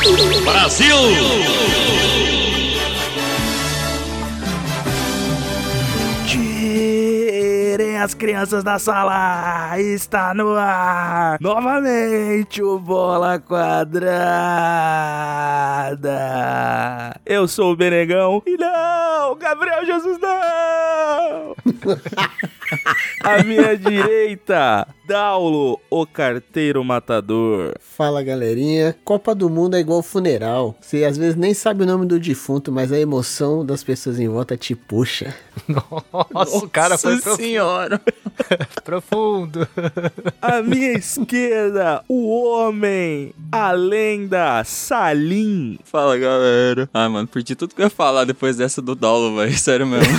Brasil! Tirem as crianças da sala! Está no ar! Novamente o Bola Quadrada! Eu sou o Benegão e não! Gabriel Jesus não! À minha direita, Daulo, o carteiro matador. Fala galerinha, Copa do Mundo é igual funeral. Você às vezes nem sabe o nome do defunto, mas a emoção das pessoas em volta te puxa. Nossa, o cara foi Nossa profundo. senhora! profundo. À minha esquerda, o homem, a lenda, Salim. Fala galera. Ah, mano, perdi tudo que eu ia falar depois dessa do Daulo, velho. Sério mesmo.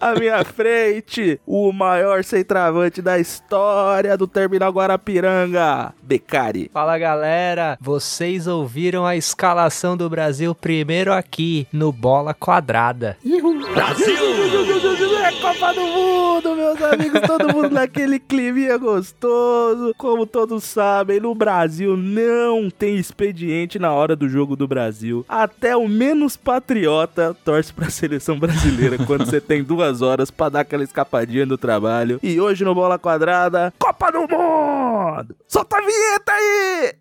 À minha frente, o maior centroavante da história do Terminal Guarapiranga, Becari. Fala galera, vocês ouviram a escalação do Brasil primeiro aqui no Bola Quadrada. É Copa do Mundo, meus amigos, todo mundo naquele climinha gostoso. Como todos sabem, no Brasil não tem expediente na hora do jogo do Brasil. Até o menos patriota torce pra seleção brasileira quando você tem duas horas pra dar aquela escapadinha do trabalho. E hoje no Bola Quadrada, Copa do Mundo! Solta a vinheta aí!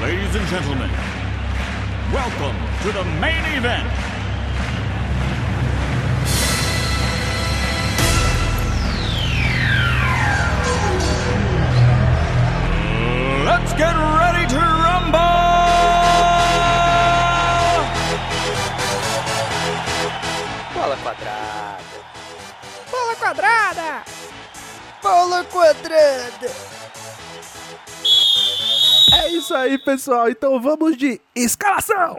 Ladies and gentlemen, welcome to the main event. Let's get ready to rumble! Quadrada. Bola Quadrada! Bola Quadrada! É isso aí, pessoal. Então vamos de escalação!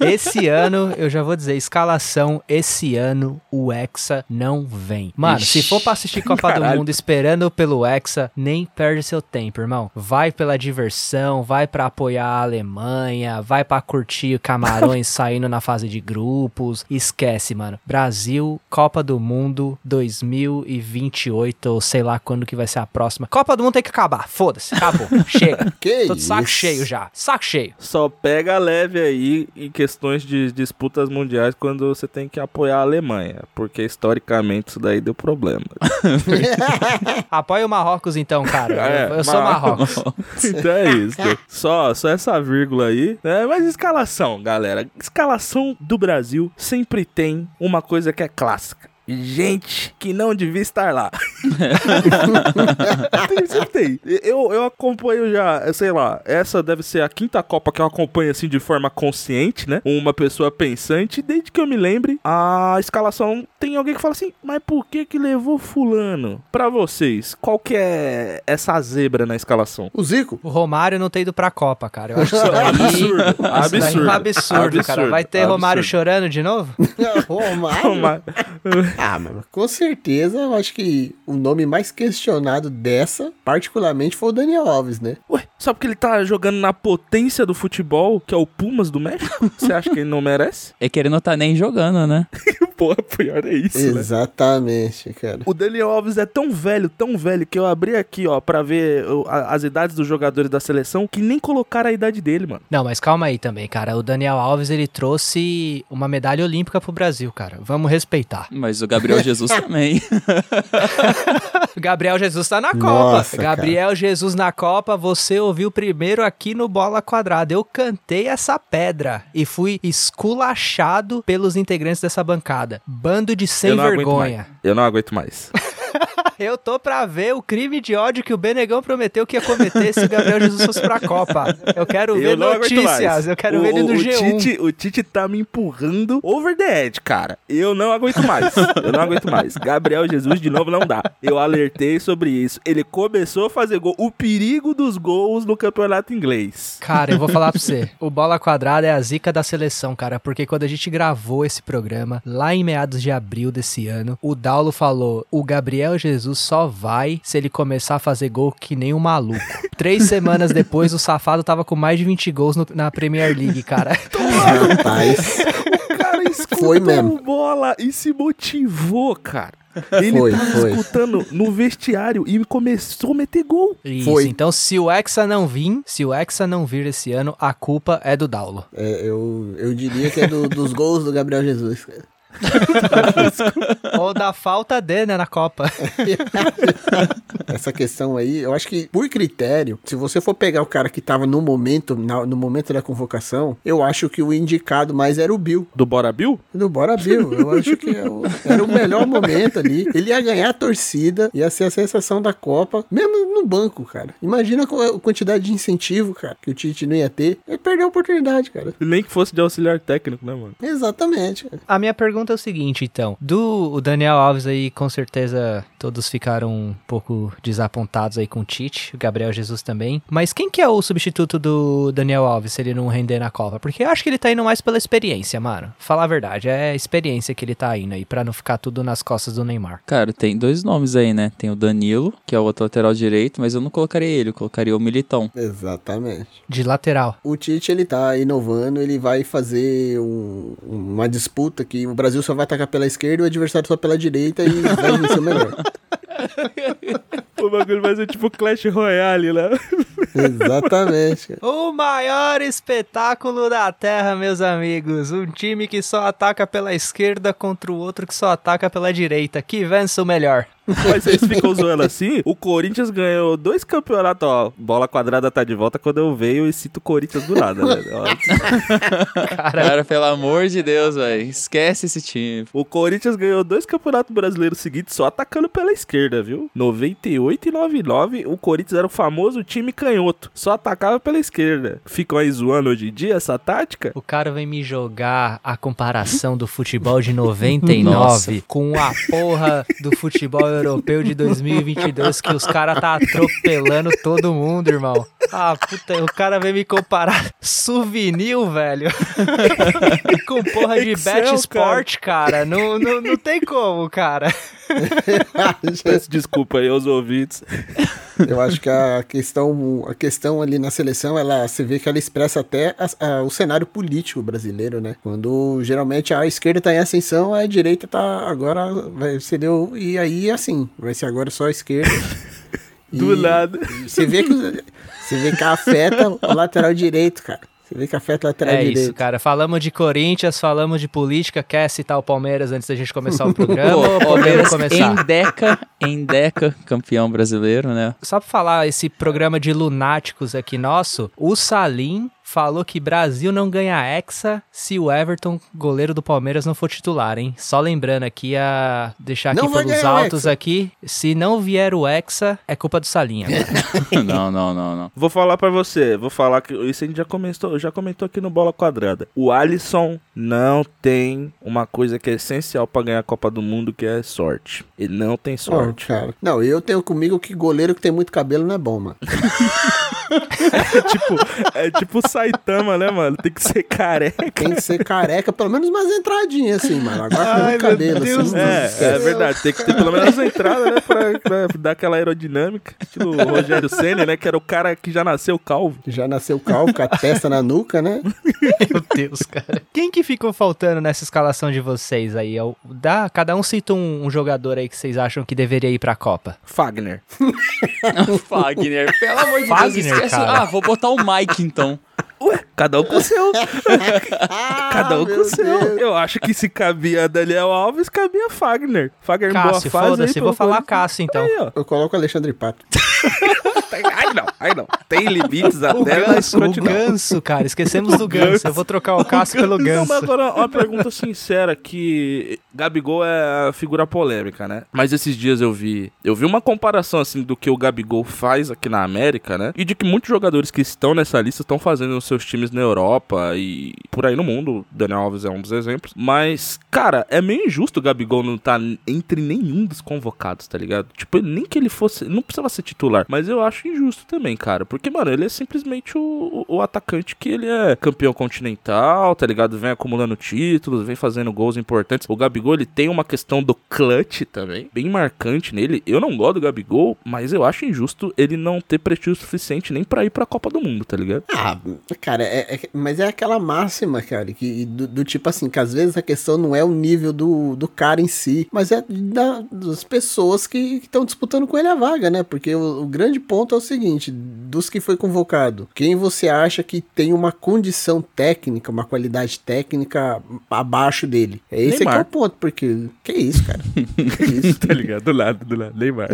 Esse ano, eu já vou dizer, escalação, esse ano o Hexa não vem. Mano, se for pra assistir Copa do Caralho. Mundo esperando pelo Hexa, nem perde seu tempo, irmão. Vai pela diversão, vai pra apoiar a Alemanha, vai pra curtir Camarões saindo na fase de grupos. Esquece, mano. Brasil, Copa do Mundo 2028, ou sei lá quando que vai ser a próxima. Copa do Mundo tem que acabar, foda-se, acabou, chega. Que Tô de saco isso? cheio já, saco cheio. Só pega leve aí em questões de disputas mundiais quando você tem que apoiar a Alemanha, porque historicamente isso daí deu problema. Apoia o Marrocos então, cara. É, eu, eu sou Marrocos. Marrocos. então é isso. Só, só essa vírgula aí. Né? Mas escalação, galera. Escalação do Brasil sempre tem uma coisa que é clássica. Gente que não devia estar lá. tem, sempre tem. Eu, eu acompanho já, sei lá, essa deve ser a quinta Copa que eu acompanho assim de forma consciente, né? Uma pessoa pensante. Desde que eu me lembre, a escalação tem alguém que fala assim, mas por que que levou fulano? Pra vocês, qual que é essa zebra na escalação? O Zico? O Romário não tem ido pra Copa, cara. Eu acho que isso daí, Absurdo, isso daí é um absurdo, absurdo, cara. absurdo, Vai ter Romário absurdo. chorando de novo? Romário? Mas- Ah, mas com certeza eu acho que o nome mais questionado dessa, particularmente, foi o Daniel Alves, né? Ué, só porque ele tá jogando na potência do futebol, que é o Pumas do México? Você acha que ele não merece? É que ele não tá nem jogando, né? Porra, pior é isso, né? Exatamente, cara. O Daniel Alves é tão velho, tão velho, que eu abri aqui, ó, pra ver o- a- as idades dos jogadores da seleção, que nem colocaram a idade dele, mano. Não, mas calma aí também, cara. O Daniel Alves, ele trouxe uma medalha olímpica pro Brasil, cara. Vamos respeitar. Mas o Gabriel Jesus também. Gabriel Jesus tá na Copa. Nossa, Gabriel Jesus na Copa, você ouviu primeiro aqui no Bola Quadrada. Eu cantei essa pedra e fui esculachado pelos integrantes dessa bancada. Bando de sem eu vergonha. Eu não aguento mais. Eu tô pra ver o crime de ódio que o Benegão prometeu que ia cometer se o Gabriel Jesus fosse pra Copa. Eu quero ver eu aguento notícias, eu quero o, ver ele no o G1. Tite, o Tite tá me empurrando over the edge, cara. Eu não aguento mais. eu não aguento mais. Gabriel Jesus de novo não dá. Eu alertei sobre isso. Ele começou a fazer gol. O perigo dos gols no campeonato inglês. Cara, eu vou falar pra você. O Bola Quadrada é a zica da seleção, cara. Porque quando a gente gravou esse programa, lá em meados de abril desse ano, o Daulo falou: o Gabriel Jesus só vai se ele começar a fazer gol que nem um maluco. Três semanas depois, o safado tava com mais de 20 gols no- na Premier League, cara. Rapaz. O cara escutou Foi mesmo. bola e se motivou, cara. Ele Foi, tava foi. escutando no vestiário e começou a meter gol. Isso, Foi. então se o Hexa não vir, se o Hexa não vir esse ano, a culpa é do Daulo. É, eu, eu diria que é do- dos gols do Gabriel Jesus. cara. Ou da falta de, né, na Copa. Essa questão aí, eu acho que por critério, se você for pegar o cara que tava no momento, na- no momento da convocação, eu acho que o indicado mais era o Bill. Do Bora Bill? Do Bora Bill, eu acho que é o- era o melhor momento ali. Ele ia ganhar a torcida, ia ser a sensação da Copa, mesmo no banco, cara. Imagina a quantidade de incentivo, cara, que o Tite não ia ter. Ele perdeu a oportunidade, cara. Nem que fosse de auxiliar técnico, né, mano? Exatamente. cara. A minha pergunta é o seguinte, então. Do o Daniel Alves aí, com certeza todos ficaram um pouco desapontados aí com o Tite, o Gabriel Jesus também. Mas quem que é o substituto do Daniel Alves se ele não render na Copa? Porque eu acho que ele tá indo mais pela experiência, mano. Falar a verdade, é a experiência que ele tá indo aí, pra não ficar tudo nas costas do Neymar. Cara, tem dois nomes aí, né? Tem o Danilo, que é o outro lateral direito, mas eu não colocaria ele, eu colocaria o Militão. Exatamente. De lateral. O Tite, ele tá inovando, ele vai fazer um- uma disputa que o Brasil só vai atacar pela esquerda e o adversário só pela direita e vai vencer o melhor. O bagulho vai ser tipo Clash Royale, né? Exatamente. O maior espetáculo da Terra, meus amigos. Um time que só ataca pela esquerda contra o outro que só ataca pela direita. Que vence o melhor. Mas vocês ficam zoando assim? O Corinthians ganhou dois campeonatos, ó. Bola quadrada tá de volta quando eu veio e cito o Corinthians do nada, né? Ó, Cara, pelo amor de Deus, velho. Esquece esse time. O Corinthians ganhou dois campeonatos brasileiros seguidos só atacando pela esquerda, viu? 98 e 99, o Corinthians era o famoso time canhoto. Só atacava pela esquerda. Ficam aí zoando hoje em dia essa tática? O cara vem me jogar a comparação do futebol de 99 Nossa. com a porra do futebol europeu de 2022 que os caras tá atropelando todo mundo, irmão. Ah, puta, o cara vem me comparar souvenir, velho. com porra de Excel, é bet sport, cara. Não, não, não tem como, cara. Peço desculpa aí aos ouvintes. Eu acho que a questão, a questão ali na seleção, ela você vê que ela expressa até a- a- o cenário político brasileiro, né? Quando geralmente a esquerda tá em ascensão, a direita tá agora vai ser deu e aí assim, vai ser agora só a esquerda. Do E- nada. e Você vê que você vê que afeta o lateral direito, cara. Você vê que afeta o lateral É direito. isso, cara. Falamos de Corinthians, falamos de política. Quer citar o Palmeiras antes da gente começar o programa? podemos Palmeiras começar? em Deca, em Deca, campeão brasileiro, né? Só pra falar esse programa de lunáticos aqui nosso, o Salim falou que Brasil não ganha Hexa se o Everton, goleiro do Palmeiras, não for titular, hein? Só lembrando aqui a deixar aqui Não vai pelos altos aqui, se não vier o Hexa, é culpa do Salim. agora. Não, não, não, não. Vou falar pra você, vou falar que isso a gente já comentou, já comentou aqui no Bola Quadrada. O Alisson não tem uma coisa que é essencial pra ganhar a Copa do Mundo, que é sorte. Ele não tem sorte. cara. Não, eu tenho comigo que goleiro que tem muito cabelo não é bom, mano. É tipo, é tipo o Saitama, né, mano? Tem que ser careca. Tem que ser careca, pelo menos umas entradinhas assim, mano. Agora com muito cabelo, assim. É, esquece. é verdade. Tem que ter pelo menos a entrada, né? Pra, pra dar aquela aerodinâmica. Estilo o Rogério Senna, né? Que era o cara que já nasceu calvo. Já nasceu calvo, com a testa na nuca, né? Meu Deus, cara. Quem que ficou faltando nessa escalação de vocês aí? É o- Dá, cada um cita um, um jogador aí que vocês acham que deveria ir pra Copa. Fagner. Fagner, pelo amor de Fagner, Deus, esquece. cara. Ah, vou botar o Mike então. Ué, cada um com o seu. cada um com meu o seu. Deus. Eu acho que se cabia Daniel Alves, cabia Fagner. Fagner em boa Cássio, fase. foda-se, vou falar. Cássio então. Aí. Eu coloco o Alexandre Pato. Ai não, ai não. Tem limites O até na Ganso, o. Ganso, cara. Esquecemos do Ganso. Eu vou trocar o Cássio pelo Não, Ganso. mas agora uma pergunta sincera que Gabigol é a figura polêmica, né? Mas esses dias eu vi, eu vi uma comparação assim do que o Gabigol faz aqui na América, né? E de que muitos jogadores que estão nessa lista estão fazendo nos seus times na Europa e por aí no mundo. Daniel Alves é um dos exemplos. Mas, cara, é meio injusto o Gabigol não estar entre nenhum dos convocados, tá ligado? Tipo, nem que ele fosse, não precisava ser titular, mas eu acho acho injusto também, cara. Porque, mano, ele é simplesmente o, o, o atacante que ele é campeão continental, tá ligado? Vem acumulando títulos, vem fazendo gols importantes. O Gabigol, ele tem uma questão do clutch também, bem marcante nele. Eu não gosto do Gabigol, mas eu acho injusto ele não ter prestígio suficiente nem pra ir pra Copa do Mundo, tá ligado? Ah, cara, é, é- mas é aquela máxima, cara, que do, do tipo assim, que às vezes a questão não é o nível do, do cara em si, mas é da- das pessoas que estão disputando com ele a vaga, né? Porque o, o grande ponto é o seguinte: dos que foi convocado, quem você acha que tem uma condição técnica, uma qualidade técnica abaixo dele? É esse que é o ponto, porque. Que isso, cara? Que isso? tá ligado? Do lado, do lado. Neymar.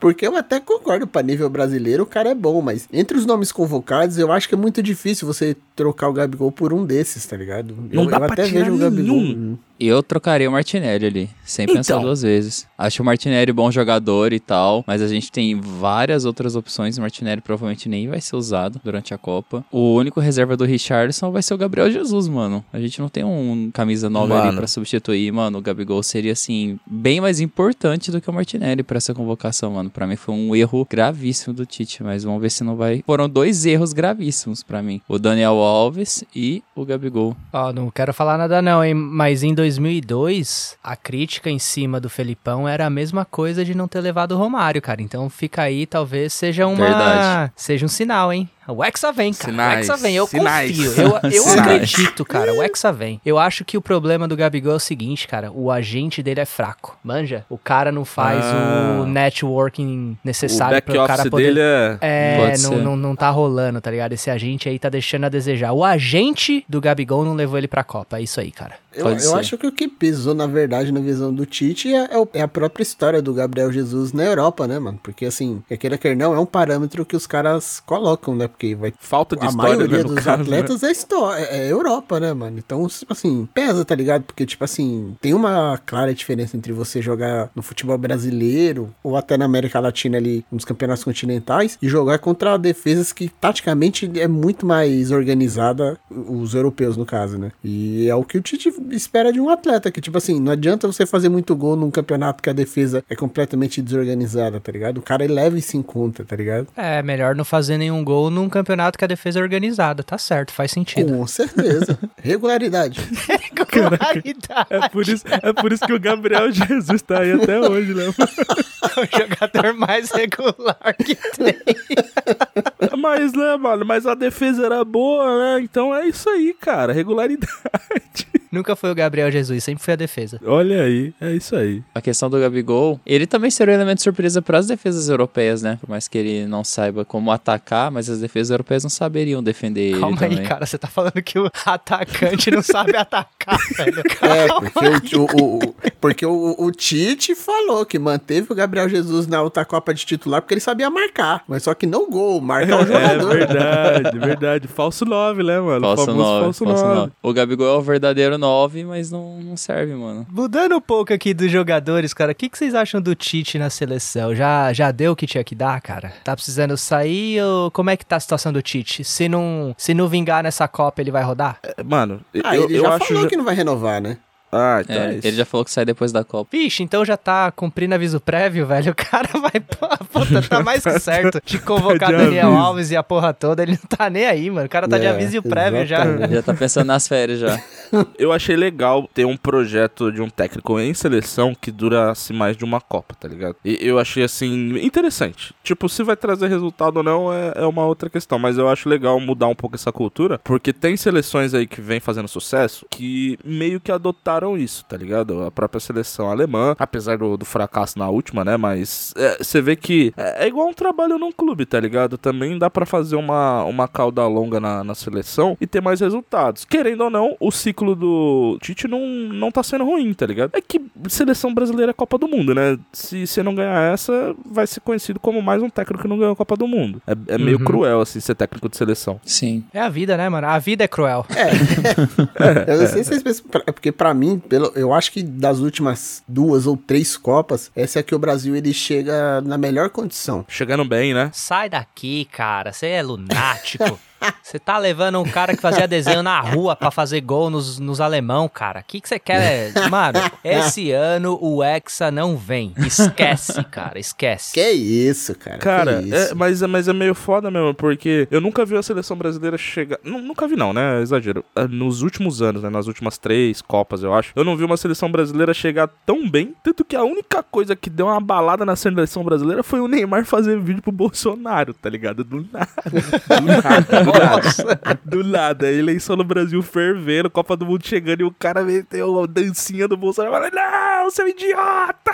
Porque eu até concordo, pra nível brasileiro o cara é bom, mas entre os nomes convocados, eu acho que é muito difícil você trocar o Gabigol por um desses, tá ligado? Não eu, dá eu pra até tirar vejo o Gabigol. nenhum. Eu trocaria o Martinelli ali, sem pensar Então. duas vezes. Acho o Martinelli bom jogador e tal, mas a gente tem várias outras opções. O Martinelli provavelmente nem vai ser usado durante a Copa. O único reserva do Richardson vai ser o Gabriel Jesus, mano. A gente não tem um camisa nova ali Mano. pra substituir, mano. O Gabigol seria, assim, bem mais importante do que o Martinelli pra essa convocação, mano. Pra mim foi um erro gravíssimo do Tite, mas vamos ver se não vai. Foram dois erros gravíssimos pra mim: o Daniel Alves e o Gabigol. Ó, não quero falar nada não, hein? Mas em 2002, a crítica em cima do Felipão era a mesma coisa de não ter levado o Romário, cara. Então fica aí, talvez seja uma... Verdade. Seja um sinal, hein? O Hexa vem, cara. Sinais, o Hexa vem, eu sinais. confio. Eu, eu Sinais. acredito, cara. O Hexa vem. Eu acho que o problema do Gabigol é o seguinte, cara. O agente dele é fraco. Manja? O cara não faz Ah. o networking necessário para o cara poder... dele é... É, não, não, não tá rolando, tá ligado? Esse agente aí tá deixando a desejar. O agente do Gabigol não levou ele pra Copa. É isso aí, cara. Eu, eu acho que o que pesou, na verdade, na visão do Tite é, é é a própria história do Gabriel Jesus na Europa, né, mano? Porque, assim, quer queira quer não, é um parâmetro que os caras colocam, né? Porque vai. Falta de a história, maioria né, no dos caso, né? atletas é, história, é Europa, né, mano? Então, tipo assim, pesa, tá ligado? Porque, tipo assim, tem uma clara diferença entre você jogar no futebol brasileiro ou até na América Latina ali, nos campeonatos continentais, e jogar contra defesas que, taticamente, é muito mais organizada, os europeus, no caso, né? E é o que o Tite espera de um atleta, que, tipo assim, não adianta você fazer muito gol num campeonato que a defesa é completamente desorganizada, tá ligado? O cara ele leva isso em conta, tá ligado? É, melhor não fazer nenhum gol num campeonato que a defesa é organizada. Tá certo, faz sentido. Com certeza. Regularidade. Regularidade. É por, isso, é por isso que o Gabriel Jesus tá aí até hoje, né? o jogador mais regular que tem. Mas, né, mano, mas a defesa era boa, né? Então é isso aí, cara, regularidade. Nunca foi o Gabriel Jesus, sempre foi a defesa. Olha aí, é isso aí. A questão do Gabigol, ele também seria um elemento de surpresa para as defesas europeias, né? Por mais que ele não saiba como atacar, mas as defesas europeias não saberiam defender Calma ele aí, também. cara. Você tá falando que o atacante não sabe atacar, velho. É, porque, o, o- o- porque o, o Tite falou que manteve o Gabriel Jesus na outra Copa de titular porque ele sabia marcar. Mas só que não gol, marcar o É jogador. verdade, verdade. Falso 9, né, mano? Falso Famoso 9, falso falso 9. 9. O Gabigol é o verdadeiro 9, mas não, não serve, mano. Mudando um pouco aqui dos jogadores, cara, o que, que vocês acham do Tite na seleção? Já, já deu o que tinha que dar, cara? Tá precisando sair ou como é que tá a situação do Tite? Se não, se não vingar nessa Copa, ele vai rodar? É, Mano, Ah, eu, ele eu já acho. falou já- que não vai renovar, né? Ah, então é, É, isso. ele já falou que sai depois da Copa. Vixe, então já tá cumprindo aviso prévio, velho. O cara vai. Puta, tá mais que certo de convocar De Daniel aviso. Alves e a porra toda. Ele não tá nem aí, mano. O cara tá de É, aviso e o prévio já. exatamente. Ele já tá pensando nas férias já. Eu achei legal ter um projeto de um técnico em seleção que durasse mais de uma Copa, tá ligado? E eu achei, assim, interessante. Tipo, se vai trazer resultado ou não é, é uma outra questão, mas eu acho legal mudar um pouco essa cultura, porque tem seleções aí que vem fazendo sucesso que meio que adotaram isso, tá ligado? A própria seleção alemã, apesar do, do fracasso na última, né? Mas é, você vê que é, é igual um trabalho num clube, tá ligado? Também dá pra fazer uma, uma cauda longa na, na seleção e ter mais resultados. Querendo ou não, o ciclo do Tite não, não tá sendo ruim, tá ligado? É que seleção brasileira é Copa do Mundo, né? Se você não ganhar essa, vai ser conhecido como mais um técnico que não ganhou a Copa do Mundo. É, é meio Uhum. cruel, assim, ser técnico de seleção. Sim. É a vida, né, mano? A vida é cruel. Eu não sei se vocês pensam, é porque pra mim, pelo, eu acho que das últimas duas ou três Copas, essa é que o Brasil ele chega na melhor condição. Chegando bem, né? Sai daqui, cara. Você é lunático. Você tá levando um cara que fazia desenho na rua pra fazer gol nos, nos alemão, cara. O que que você quer? Mano, esse ano o Hexa não vem. Esquece, cara, esquece. Que isso, cara. Cara, que isso. é, mas, mas é meio foda mesmo, porque eu nunca vi a seleção brasileira chegar. Nu- Nunca vi, não, né? Exagero. Ah, Nos últimos anos, né? Nas últimas três Copas, eu acho. Eu não vi uma seleção brasileira chegar tão bem. Tanto que a única coisa que deu uma balada na seleção brasileira foi o Neymar fazer vídeo pro Bolsonaro, tá ligado? Do nada. Do nada, nada. Do nada. Eleição no Brasil fervendo, Copa do Mundo chegando e o cara meteu a dancinha do Bolsonaro. Falando, não, seu idiota!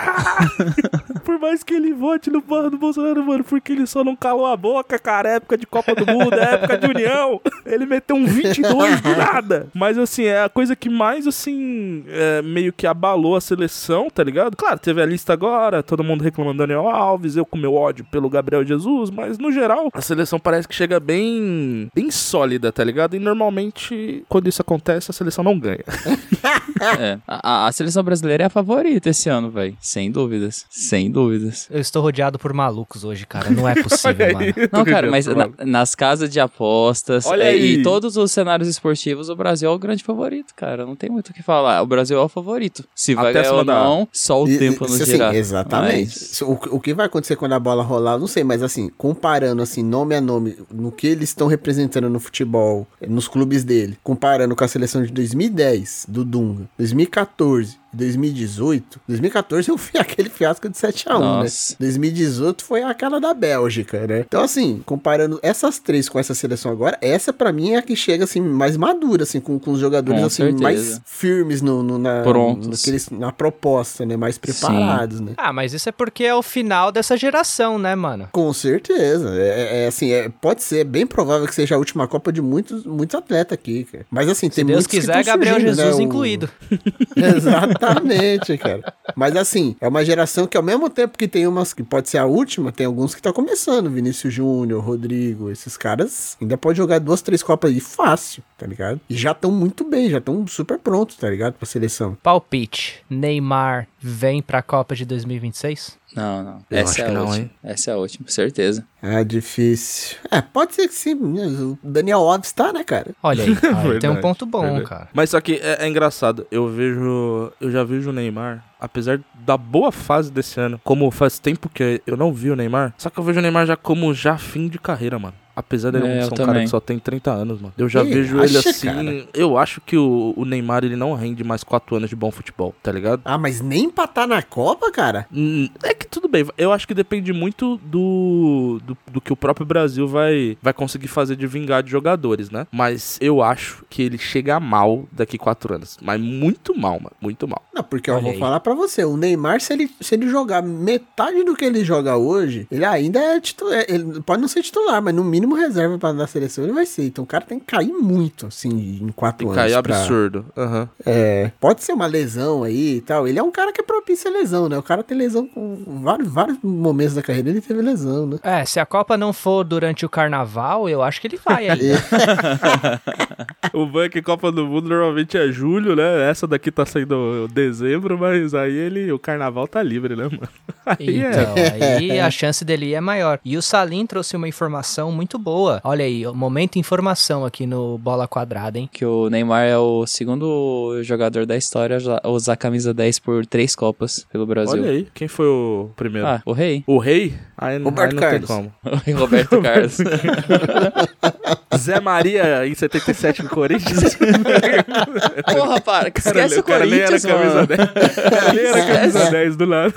Por mais que ele vote no barro do Bolsonaro, mano, porque ele só não calou a boca, cara. Época de Copa do Mundo, é época de União. Ele meteu um 22 do nada. Mas, assim, é a coisa que mais, assim, é, meio que abalou a seleção, tá ligado? Claro, teve a lista agora, todo mundo reclamando do Daniel Alves, eu com meu ódio pelo Gabriel Jesus, mas, no geral, a seleção parece que chega bem, bem sólida, tá ligado? E, normalmente, quando isso acontece, a seleção não ganha. É. A, a- seleção brasileira é a favorita esse ano, velho. Sem dúvidas. Sem dúvidas. Eu estou rodeado por malucos hoje, cara. Não é possível, mano. Não, cara, mas na- nas casas de apostas Olha é, aí. e todos os cenários esportivos, o Brasil é o grande favorito, cara. Não tem muito o que falar. O Brasil é o favorito. Se vai Até ganhar ou não, só o E- tempo nos assim, dirá. Exatamente. Mas- O, o que vai acontecer quando a bola rolar, eu não sei, mas assim, comparando assim, nome a nome, no que eles estão representando no futebol, nos clubes dele, comparando com a seleção de 2010, do Dunga, 2014 e 2018, 2014 eu fui aquele fiasco de 7x1, né? Nossa. 2018 foi aquela da Bélgica, né? Então, assim, comparando essas três com essa seleção agora, essa pra mim é a que chega, assim, mais madura, assim, com, com os jogadores, Com assim, certeza. mais firmes no, no- na, Prontos. naqueles- na proposta, né? Mais preparados, né? Ah, mas isso é porque é o final dessa geração, né, mano? Com certeza. É, é, assim, é, pode ser, é bem provável que seja a última Copa de muitos, muitos atletas aqui, cara. Mas assim, Se tem Deus muitos que quiser, tão Gabriel surgindo, Jesus né? O- incluído. Exatamente, cara. Mas assim, é uma geração que ao mesmo tempo que tem umas que pode ser a última, tem alguns que estão começando. Vinícius Júnior, Rodrigo, esses caras ainda pode jogar duas, três Copas aí fácil, tá ligado? E já estão muito bem, já estão super prontos, tá ligado? Pra seleção. Palpite. Neymar vem pra Copa de 2026? Não, não. Eu Essa acho é que a não, última. hein? Essa é a última, certeza. É difícil. É, pode ser que sim. O Daniel Alves tá, né, cara? Olha aí, aí tem um ponto bom, verdade. cara. Mas só que é, é engraçado, eu vejo. Eu já vejo o Neymar, apesar da boa fase desse ano, como faz tempo que eu não vi o Neymar, só que eu vejo o Neymar já como já fim de carreira, mano. Apesar dele É, não eu ser um cara também. que só tem 30 anos, mano. Eu já vejo ele acha, assim. cara? Eu acho que o, o Neymar ele não rende mais 4 anos de bom futebol, tá ligado? Ah, mas nem pra tá na Copa, cara? Hum, É que tudo bem, eu acho que depende muito do, do, do que o próprio Brasil vai, vai conseguir fazer de vingar de jogadores, né? Mas eu acho que ele chega mal daqui quatro anos. Mas muito mal, mano. Muito mal. Não, porque eu Olha vou aí. falar pra você, o Neymar, se ele, se ele jogar metade do que ele joga hoje, ele ainda é titular. Ele pode não ser titular, mas no mínimo reserva pra da seleção ele vai ser. Então o cara tem que cair muito, assim, em quatro Tem anos. cair pra- absurdo. Aham. É, pode ser uma lesão aí e tal. Ele é um cara que é propício a lesão, né? O cara tem lesão com vários, vários momentos da carreira, ele teve lesão, né? É, se a Copa não for durante o carnaval, eu acho que ele vai aí. O Bank Copa do Mundo normalmente é julho, né? Essa daqui tá saindo dezembro, mas aí ele. O carnaval tá livre, né, mano? Aí é. Então, aí a chance dele é maior. E o Salim trouxe uma informação muito boa. Olha aí, momento informação aqui no Bola Quadrada, hein? Que o Neymar é o segundo jogador da história a usar a camisa 10 por três Copas pelo Brasil. Olha aí, quem foi o primeiro? Ah, o rei. O Rei? Aí, Roberto aí não Carlos. Roberto Carlos. Zé Maria em 77 no Corinthians. Porra, para. que Cara, Esquece o cara nem era Corinthians, camisa mano. 10. O cara nem era camisa Esquece. 10 do lado.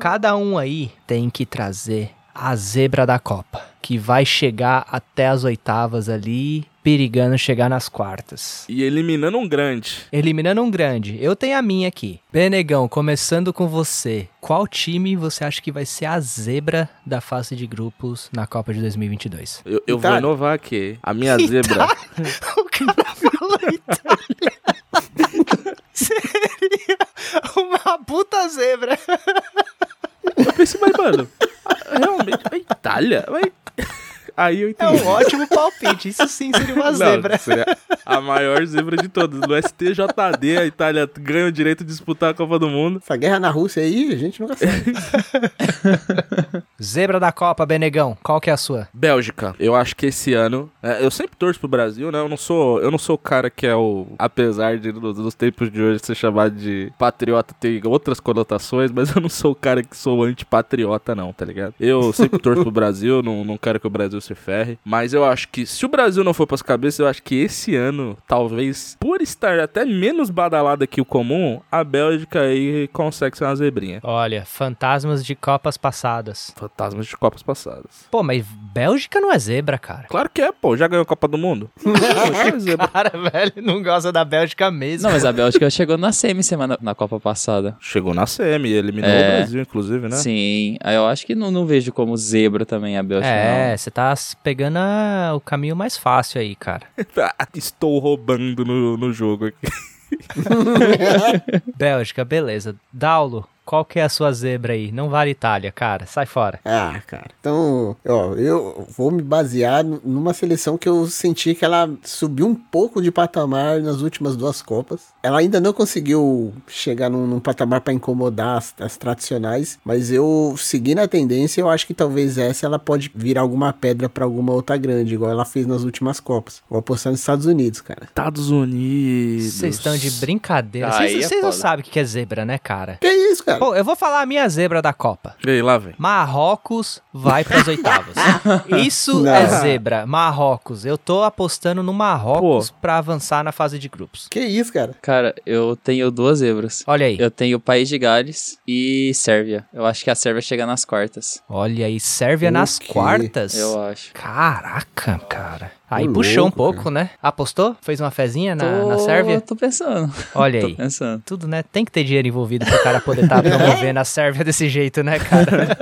Cada um aí tem que trazer a zebra da Copa, que vai chegar até as oitavas ali, perigando chegar nas quartas. E eliminando um grande. Eliminando um grande. Eu tenho a minha aqui. Benegão, começando com você. Qual time você acha que vai ser a zebra da fase de grupos na Copa de 2022? Eu, eu vou Itália. inovar aqui. A minha zebra. o cara falou Itália. Seria uma puta zebra. Eu pensei, mas, mano, realmente, a Itália? Mas, Aí eu É entendi. um ótimo palpite. Isso sim seria uma Não, zebra. seria a maior zebra de todas. No STJD, a Itália ganha o direito de disputar a Copa do Mundo. Essa guerra na Rússia aí, a gente nunca sabe. Zebra da Copa, Benegão. Qual que é a sua? Bélgica. Eu acho que esse ano. é, eu sempre torço pro Brasil, né? Eu não sou, eu não sou o cara que é o. Apesar de nos, nos tempos de hoje ser chamado de patriota ter outras conotações, mas eu não sou o cara que sou antipatriota, não, tá ligado? Eu sempre torço pro Brasil, não, não quero que o Brasil se ferre. Mas eu acho que se o Brasil não for pras cabeças, eu acho que esse ano, talvez, por estar até menos badalada que o comum, a Bélgica aí consegue ser uma zebrinha. Olha, fantasmas de Copas passadas. Fantasmas de Copas passadas. Pô, mas Bélgica não é zebra, cara. Claro que é, pô. Já ganhou a Copa do Mundo? Poxa, zebra. Cara, velho, não gosta da Bélgica mesmo. Não, mas a Bélgica chegou na semi semana na Copa passada. Chegou na semi, eliminou É. o Brasil, inclusive, né? Sim, aí eu acho que não, não vejo como zebra também a Bélgica. É, você tá pegando a- o caminho mais fácil aí, cara. Estou roubando no, no jogo aqui. Bélgica, beleza. Daulo, qual que é a sua zebra aí? Não vale Itália, cara. Sai fora. Ah, cara. Então, ó, eu vou me basear numa seleção que eu senti que ela subiu um pouco de patamar nas últimas duas Copas. Ela ainda não conseguiu chegar num, num patamar pra incomodar as, as tradicionais, mas eu, seguindo a tendência, eu acho que talvez essa ela pode virar alguma pedra pra alguma outra grande, igual ela fez nas últimas Copas. Vou apostar nos Estados Unidos, cara. Estados Unidos. Vocês estão de brincadeira. Vocês é vocês não sabem o que é zebra, né, cara? Que isso, cara? Pô, eu vou falar a minha zebra da Copa. E aí, lá vem. Marrocos vai pras oitavas. Isso Não. é zebra. Marrocos. Eu tô apostando no Marrocos pra avançar na fase de grupos. Que isso, cara? Cara, eu tenho duas zebras. Olha aí. Eu tenho País de Gales e Sérvia. Eu acho que a Sérvia chega nas quartas. Olha aí. Sérvia O nas quê? quartas. Eu acho. Caraca, cara. Aí Ô, puxou um louco, pouco, né? Apostou? Fez uma fezinha na, Tô- na Sérvia? Tô pensando. Olha Tô aí. pensando. Tudo, né? Tem que ter dinheiro envolvido pro cara poder estar promovendo a Sérvia desse jeito, né, cara?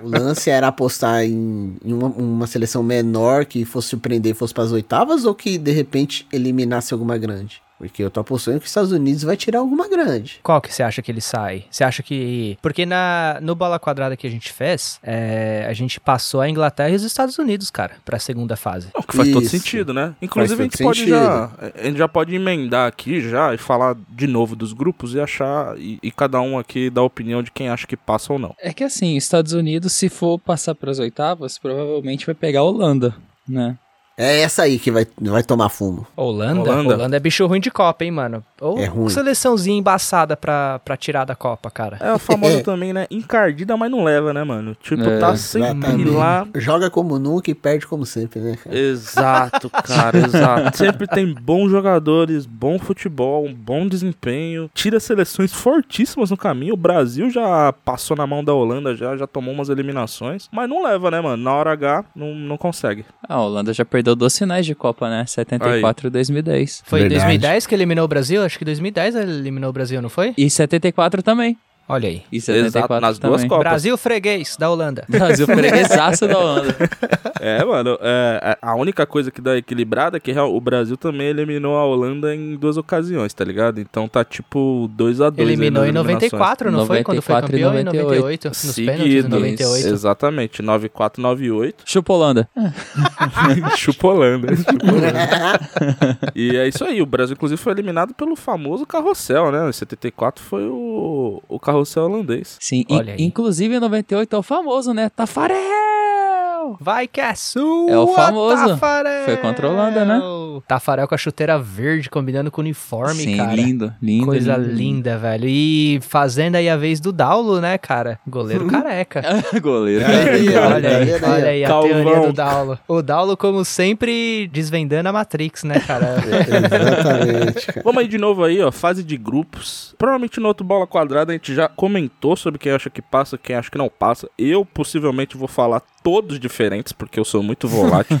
O lance era apostar em, em uma, uma seleção menor que fosse surpreender e fosse para as oitavas ou que de repente eliminasse alguma grande? Porque eu tô apostando que os Estados Unidos vai tirar alguma grande. Qual que você acha que ele sai? Você acha que. Porque na, no bola quadrada que a gente fez, é, a gente passou a Inglaterra e os Estados Unidos, cara, pra segunda fase. Não, que faz todo Isso. sentido, né? Inclusive, a todo gente pode sentido. já. A gente já pode emendar aqui já e falar de novo dos grupos e achar. E, e cada um aqui dar a opinião de quem acha que passa ou não. É que assim, os Estados Unidos, se for passar pras oitavas, provavelmente vai pegar a Holanda, né? É essa aí que vai, vai tomar fumo. Holanda? Holanda? Holanda. é bicho ruim de Copa, hein, mano? Ou É ruim. seleçãozinha embaçada pra, pra tirar da Copa, cara. É a famosa também, né? Encardida, mas não leva, né, mano? Tipo, É, tá sempre Exatamente. lá. Joga como nunca e perde como sempre, né, cara? Exato, cara, exato. Sempre tem bons jogadores, bom futebol, um bom desempenho. Tira seleções fortíssimas no caminho. O Brasil já passou na mão da Holanda, já, já tomou umas eliminações. Mas não leva, né, mano? Na hora H, não, não consegue. A Holanda já perdeu duas finais de Copa, né? 74 e 2010. Foi em Verdade. 2010 que eliminou o Brasil? Acho que 2010 ele eliminou o Brasil, não foi? E 74 também. Olha aí. E 74 nas também. duas Copas. Brasil freguês da Holanda. Brasil freguesaço da Holanda. É, mano, é, a única coisa que dá equilibrada é que o Brasil também eliminou a Holanda em duas ocasiões, tá ligado? Então tá tipo 2x2 Eliminou em 94, não foi? Quando foi 94 e campeão? Em 98. 98. Nos pênaltis, em Seguido. 98. Exatamente, 94, 98. Chupa Holanda. Chupa Holanda. Chupa Holanda. e é isso aí, o Brasil inclusive foi eliminado pelo famoso carrossel, né? Em 74 foi o, o carrossel holandês. Sim, Olha in- aí. inclusive em 98 é o famoso, né? Tafarel! Vai que é sua, É o famoso. Tafarel! Foi contra a Tafarel com a chuteira verde combinando com o uniforme, Sim, cara. lindo, lindo. Coisa lindo, linda, velho. E fazendo aí a vez do Daulo, né, cara? Goleiro careca. Goleiro. Ó, olha aí, olha aí a Calvão. teoria do Daulo. O Daulo, como sempre, desvendando a Matrix, né, cara? Exatamente, cara. Vamos aí de novo aí, ó, fase de grupos. Provavelmente no outro bola quadrada a gente já comentou sobre quem acha que passa, quem acha que não passa. Eu possivelmente vou falar todos diferentes, porque eu sou muito volátil.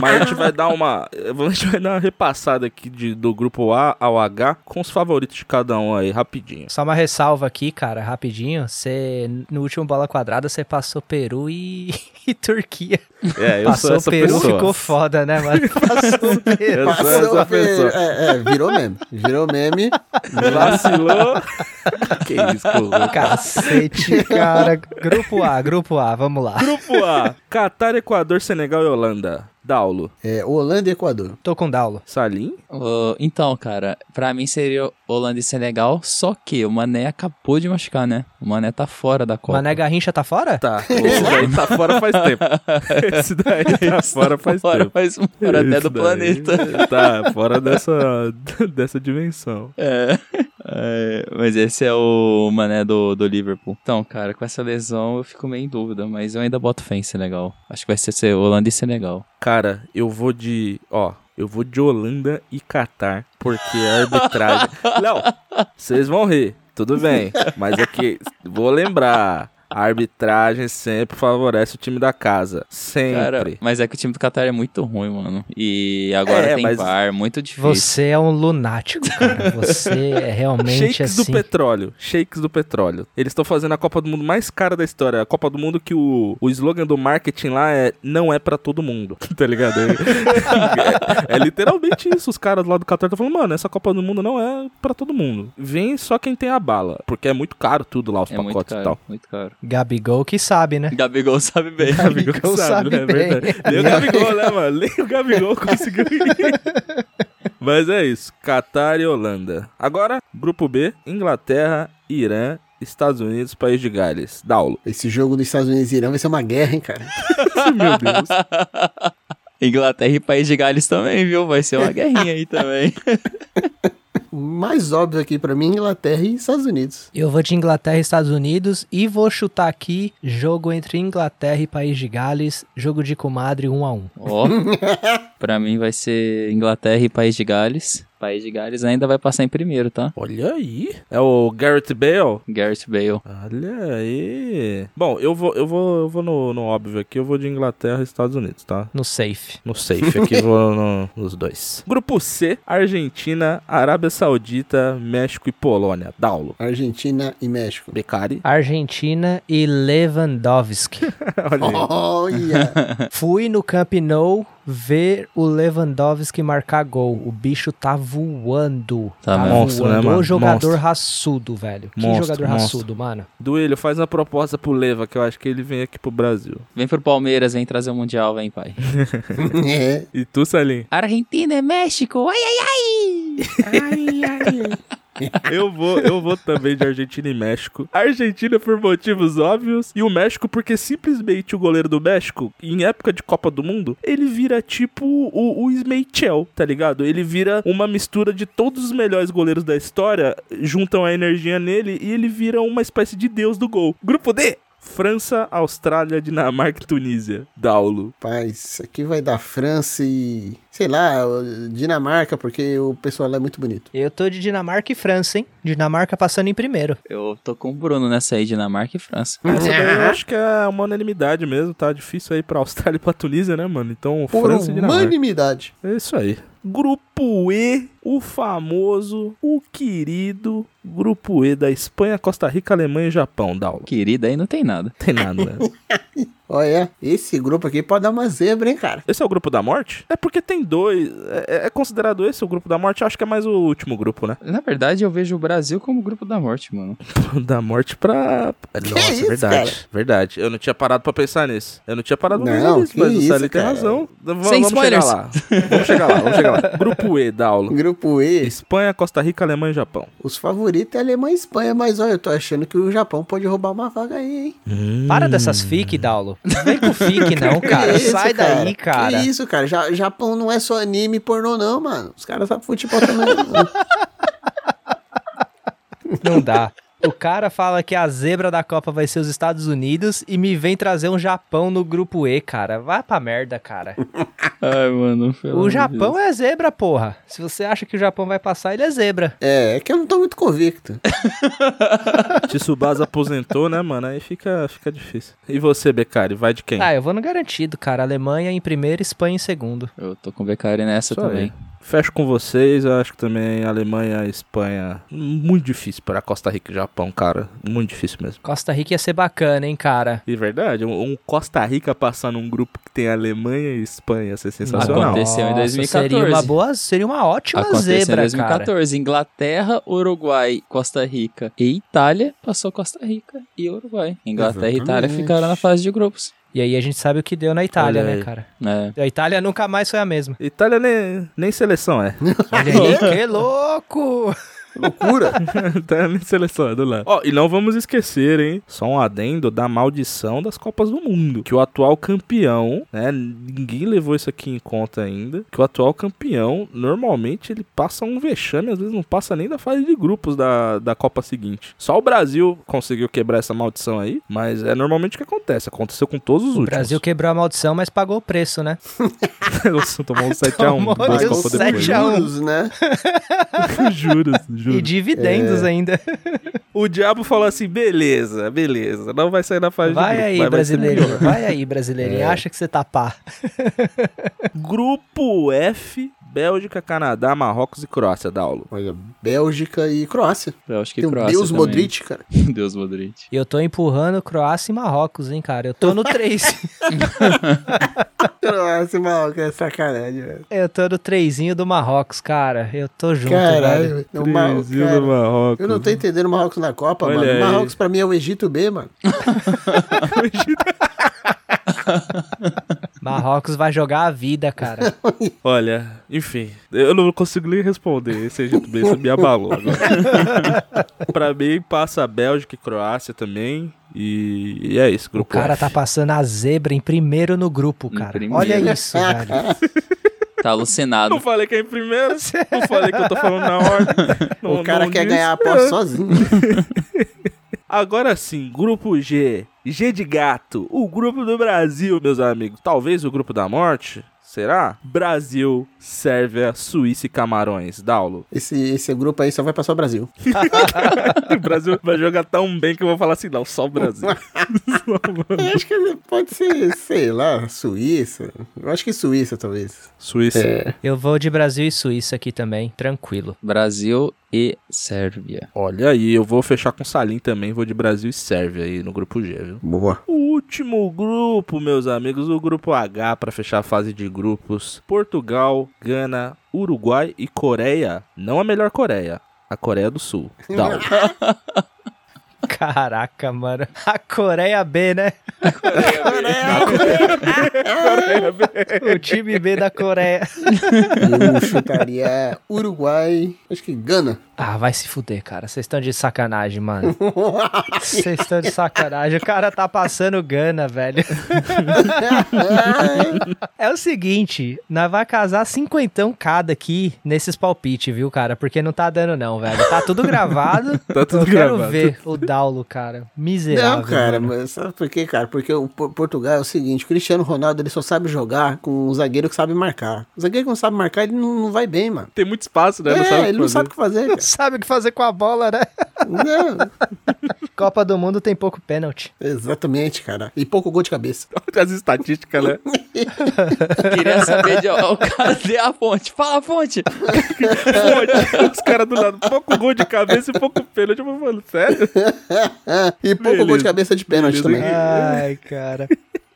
Mas a gente vai dar uma. a gente vai dar uma repassada aqui de, do grupo A ao H com os favoritos de cada um aí, rapidinho. Só uma ressalva aqui, cara, rapidinho. Você, no último bola quadrada, você passou Peru e, e Turquia. É, eu passou sou essa Peru, pessoa. ficou foda, né, mano? Passou Peru. Eu sou Passou, essa pessoa. é, é, virou meme. Virou meme. Vacilou. que isso, pô. Cacete, cara. Grupo A, grupo A, vamos lá. Grupo A: Catar, Equador, Senegal e Holanda. Daulo. É, Holanda e Equador. Tô com Daulo. Salim? Ô, então, cara, pra mim seria Holanda e Senegal, só que o Mané acabou de machucar, né? O Mané tá fora da Copa. Mané Garrincha tá fora? Tá. Esse daí tá fora faz tempo. Esse daí tá fora faz fora, tempo. faz fora até do daí planeta. Tá, fora dessa, dessa dimensão. É. É, mas esse é o Mané do, do Liverpool. Então, cara, com essa lesão eu fico meio em dúvida, mas eu ainda boto fé em Senegal. Acho que vai ser, ser Holanda e Senegal. Cara, eu vou de. Ó, eu vou de Holanda e Catar, porque a arbitragem. Não, vocês vão rir, tudo bem. Mas é que, vou lembrar. A arbitragem sempre favorece o time da casa. Cara, Sempre. mas é que o time do Qatar é muito ruim, mano. E agora É, tem mas- VAR, muito difícil. Você é um lunático, cara. Você é realmente Shakes assim. do petróleo. Shakes do petróleo. Eles estão fazendo a Copa do Mundo mais cara da história. A Copa do Mundo que o, o slogan do marketing lá é não é pra todo mundo. tá ligado? É, é literalmente isso. Os caras lá do Qatar estão falando, mano, essa Copa do Mundo não é pra todo mundo. Vem só quem tem a bala. Porque é muito caro tudo lá, os É muito pacotes e caro, tal. muito caro. Gabigol que sabe, né? Gabigol sabe bem. Gabigol Gabigol sabe, sabe né? É bem. verdade. Nem o Gabigol, né, mano? Nem o Gabigol conseguiu ir. Mas é isso. Qatar e Holanda. Agora, grupo B, Inglaterra, Irã, Estados Unidos, País de Gales. Daulo. Esse jogo dos Estados Unidos e Irã vai ser uma guerra, hein, cara? Meu Deus. Inglaterra e País de Gales também, viu? Vai ser uma guerrinha aí também. Mais óbvio aqui pra mim, Inglaterra e Estados Unidos. Eu vou de Inglaterra e Estados Unidos e vou chutar aqui jogo entre Inglaterra e País de Gales, jogo de comadre 1 a 1 Ó, pra mim vai ser Inglaterra e País de Gales. País de Gales ainda vai passar em primeiro, tá? Olha aí. É o Garrett Bale? Gareth Bale. Olha aí. Bom, eu vou, eu vou, eu vou no, no óbvio aqui. Eu vou de Inglaterra e Estados Unidos, tá? no safe. No safe aqui, vou no- nos dois. Grupo C, Argentina, Arábia Saudita, México e Polônia. Daulo. Argentina e México. Becari. Argentina e Lewandowski. Olha aí. Olha! Fui no Camp Nou ver o Lewandowski marcar gol. O bicho tá voando. Tá mesmo. Monstro, né, voando. mano? O jogador Monstro. raçudo, velho. Que Monstro, jogador monstro. raçudo, mano. Duílio, faz uma proposta pro Leva, que eu acho que ele vem aqui pro Brasil. Vem pro Palmeiras, vem trazer o Mundial, vem, pai. é. E tu, Salim? Argentina e México, ai, ai, ai! Eu vou, eu vou também de Argentina e México. Argentina por motivos óbvios e o México porque simplesmente o goleiro do México, em época de Copa do Mundo, ele vira tipo o, o Schmeichel, tá ligado? Ele vira uma mistura de todos os melhores goleiros da história, juntam a energia nele e ele vira uma espécie de deus do gol. Grupo D. França, Austrália, Dinamarca e Tunísia. Daulo. Paz, isso aqui vai dar França e. Sei lá, Dinamarca, porque o pessoal lá é muito bonito. Eu tô de Dinamarca e França, hein? Dinamarca passando em primeiro. Eu tô com o Bruno nessa aí, Dinamarca e França. Essa daí eu acho que é uma unanimidade mesmo, tá difícil aí pra Austrália e pra Tunísia, né, mano? Então, Por França e Dinamarca. unanimidade. É isso aí. Grupo E, o famoso, o querido Grupo E da Espanha, Costa Rica, Alemanha e Japão, Daulo. Querida, aí não tem nada. Tem nada, né? Olha, esse grupo aqui pode dar uma zebra, hein, cara? Esse é o grupo da morte? É porque tem dois. É, é considerado esse o grupo da morte? Eu acho que é mais o último grupo, né? Na verdade, eu vejo o Brasil como grupo da morte, mano. Da morte pra. Nossa, isso, verdade. cara? Verdade. Eu não tinha parado pra pensar nisso. Eu não tinha parado pra pensar nisso, que mas o isso, Sally tem razão. V- Sem vamos chegar spoilers. lá. Vamos chegar lá, vamos chegar lá. Grupo E, Daulo. Grupo E, Espanha, Costa Rica, Alemanha e Japão. os favoritos é Alemanha e Espanha, mas olha, eu tô achando que o Japão pode roubar uma vaga aí, hein? Para dessas fic, Daulo. Não vem com fic, não, cara. Isso, Sai daí, cara. Que isso, cara? Ja- Japão não é só anime e pornô, não, mano. Os caras sabem futebol também. Não dá. O cara fala que a zebra da Copa vai ser os Estados Unidos e me vem trazer um Japão no grupo E, cara. Vai pra merda, cara. Ai, mano. O Japão Deus. é zebra, porra. Se você acha que o Japão vai passar, ele é zebra. É, é que eu não tô muito convicto. Tsubasa aposentou, né, mano? Aí fica, fica difícil. E você, Becari, vai de quem? Ah, eu vou no garantido, cara. Alemanha em primeiro, Espanha em segundo. Eu tô com o Becari nessa Isso também. aí. Fecho com vocês, eu acho que também Alemanha, Espanha. Muito difícil para Costa Rica e Japão, cara. Muito difícil mesmo. Costa Rica ia ser bacana, hein, cara. E verdade, um, um Costa Rica passar num grupo que tem Alemanha e Espanha ia ser sensacional. Aconteceu em Nossa, 2014. Seria uma boa, seria uma ótima Aconteceu zebra, em 2014. Inglaterra, Uruguai, Costa Rica e Itália. Passou Costa Rica e Uruguai. Inglaterra e Itália Exatamente. ficaram na fase de grupos. E aí a gente sabe o que deu na Itália, Olha né, aí. cara? É. A Itália nunca mais foi a mesma. Itália nem, nem seleção é. Olha aí, que louco! Loucura. tá nem seleção, é do lado. Ó, e não vamos esquecer, hein? Só um adendo da maldição das Copas do Mundo. Que o atual campeão, né? Ninguém levou isso aqui em conta ainda. Que o atual campeão, normalmente, ele passa um vexame, às vezes não passa nem da fase de grupos da, da Copa seguinte. Só o Brasil conseguiu quebrar essa maldição aí, mas é normalmente o que acontece. Aconteceu com todos os O últimos. Brasil quebrou a maldição, mas pagou o preço, né? Nossa, tomou um 7x1. Tomou duas um Copas 7 depois. a 1. Juros, juros, E dividendos É. ainda. O diabo falou assim: beleza, beleza, não vai sair da fase de Vai grupo, aí, brasileirinho. Vai aí, brasileirinho. Acha que você tá pá. Grupo F, Bélgica, Canadá, Marrocos e Croácia, Daulo. Olha, Bélgica e Croácia. Eu acho que Tem Croácia Deus também. Modric, cara. Deus Modric. E eu tô empurrando Croácia e Marrocos, hein, cara. Eu tô no 3. Croácia, maluco, é sacanagem, velho. eu tô no 3 do Marrocos, cara. Eu tô junto. Caralho, velho. O Mar- Trezinho cara, do Marrocos. Eu não tô entendendo o Marrocos na Copa, Olha mano. aí. Marrocos pra mim é o Egito B, mano. Marrocos vai jogar a vida, cara. Olha, enfim, eu não consigo nem responder esse Egito B, isso me abalou agora. pra mim, passa Bélgica e Croácia também. E, e é isso, O grupo cara F. tá passando a zebra em primeiro no grupo, cara. Olha isso, velho. Tá alucinado. Não falei que é em primeiro, não falei que eu tô falando na ordem. Não- o cara quer disse. ganhar a aposta sozinho. Agora sim, grupo G. G de gato. O grupo do Brasil, meus amigos. Talvez o grupo da morte. Será? Brasil, Sérvia, Suíça e Camarões. Daulo. Esse, esse grupo aí só vai passar o Brasil. o Brasil vai jogar tão bem que eu vou falar assim, não, só o Brasil. Eu acho que pode ser, sei lá, Suíça. Eu acho que Suíça, talvez. Suíça. É. Eu vou de Brasil e Suíça aqui também, tranquilo. Brasil e Sérvia. Olha aí, eu vou fechar com Salim também. Vou de Brasil e Sérvia aí no grupo G, viu? Boa. O último grupo, meus amigos, o grupo H para fechar a fase de grupos: Portugal, Gana, Uruguai e Coreia. Não a melhor Coreia, a Coreia do Sul. Daulo. Caraca, mano. A Coreia B, né? o time B da Coreia. Eu chutaria Uruguai, acho que Gana. Ah, vai se fuder, cara. Vocês estão de sacanagem, mano. Vocês estão de sacanagem. O cara tá passando Gana, velho. É o seguinte, nós vai casar cinquentão cada aqui nesses palpites, viu, cara? Porque não tá dando não, velho. Tá tudo gravado. Tá tudo Eu quero gravado. ver o Daulo, cara. Miserável. Não, cara, mano. mas sabe por quê, cara? Porque o Por- Portugal é o seguinte, o Cristiano Ronaldo ele só sabe jogar com um zagueiro que sabe marcar. O zagueiro que não sabe marcar, ele não, vai bem, mano. Tem muito espaço, né? É, Não ele não fazer. sabe o que fazer, cara. Sabe o que fazer com a bola, né? Não, Copa do Mundo tem pouco pênalti. exatamente, cara. E pouco gol de cabeça. As estatísticas, né? Queria saber de. ó, O cara deu a fonte. Fala a fonte. Fonte. Os caras do lado, pouco gol de cabeça e pouco pênalti. Eu vou falando, sério? e pouco Beleza. gol de cabeça de pênalti Beleza. também. Ai, cara.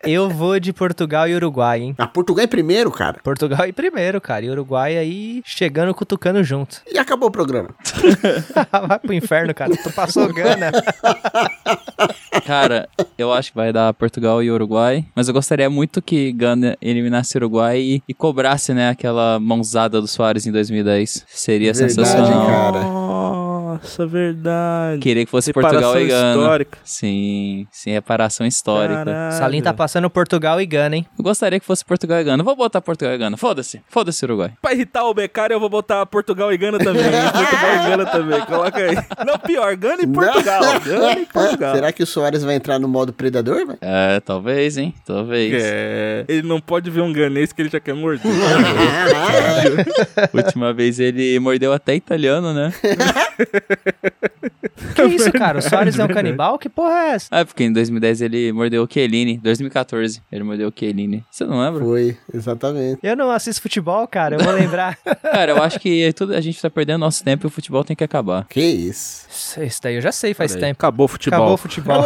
Eu vou de Portugal e Uruguai, hein? A Portugal é primeiro, cara. Portugal em primeiro, cara. E Uruguai aí chegando, cutucando junto. E acabou o programa. Vai pro inferno, cara. Tu passou gana. Cara, eu acho que vai dar Portugal e Uruguai. Mas eu gostaria muito que Gana eliminasse o Uruguai e, e cobrasse, né, aquela mãozada do Soares em 2010. Seria Verdade, sensacional. cara. Nossa, verdade. Queria que fosse Separação Portugal e Gana. histórica. Sim, sim, reparação histórica. Caralho. Salim tá passando Portugal e Gana, hein? Eu gostaria que fosse Portugal e Gana. Vou botar Portugal e Gana. Foda-se. Foda-se, Uruguai. Pra irritar o Becari, eu vou botar Portugal e Gana também. Portugal e Gana também. Coloca aí. Não, pior, Gana e Portugal. Gana e Portugal. Será que o Soares vai entrar no modo predador, velho? É, talvez, hein? Talvez. É, ele não pode ver um ganês que ele já quer morder. Última vez ele mordeu até italiano, né? Que isso, cara? O Soares é um canibal? Que porra é essa? Ah, porque em 2010 ele mordeu o Chiellini. 2014 ele mordeu o Chiellini. Você não lembra? Foi, exatamente. Eu não assisto futebol, cara. Eu vou lembrar. Cara, eu acho que tudo, a gente tá perdendo nosso tempo e o futebol tem que acabar. Que isso? Isso daí eu já sei faz Peraí, tempo. Acabou o futebol. Acabou o futebol.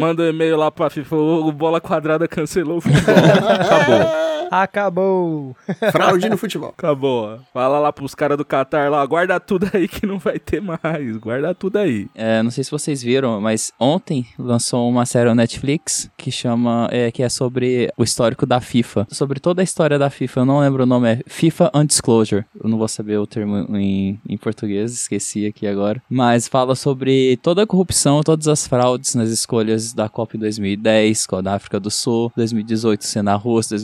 Manda um e-mail lá pra FIFA. O Bola Quadrada cancelou o futebol. Acabou. Acabou. Fraude no futebol. Acabou. Fala lá pros caras do Qatar lá. Guarda tudo aí que não vai ter mais. Guarda tudo aí. É, não sei se vocês viram, mas ontem lançou uma série no Netflix que chama, é, que é sobre o histórico da FIFA. Sobre toda a história da FIFA. Eu não lembro o nome, é FIFA Undisclosure. Eu não vou saber o termo em, em português, esqueci aqui agora. Mas fala sobre toda a corrupção, todas as fraudes nas escolhas da Copa em 2010, com a da África do Sul, 2018 sendo na Rússia,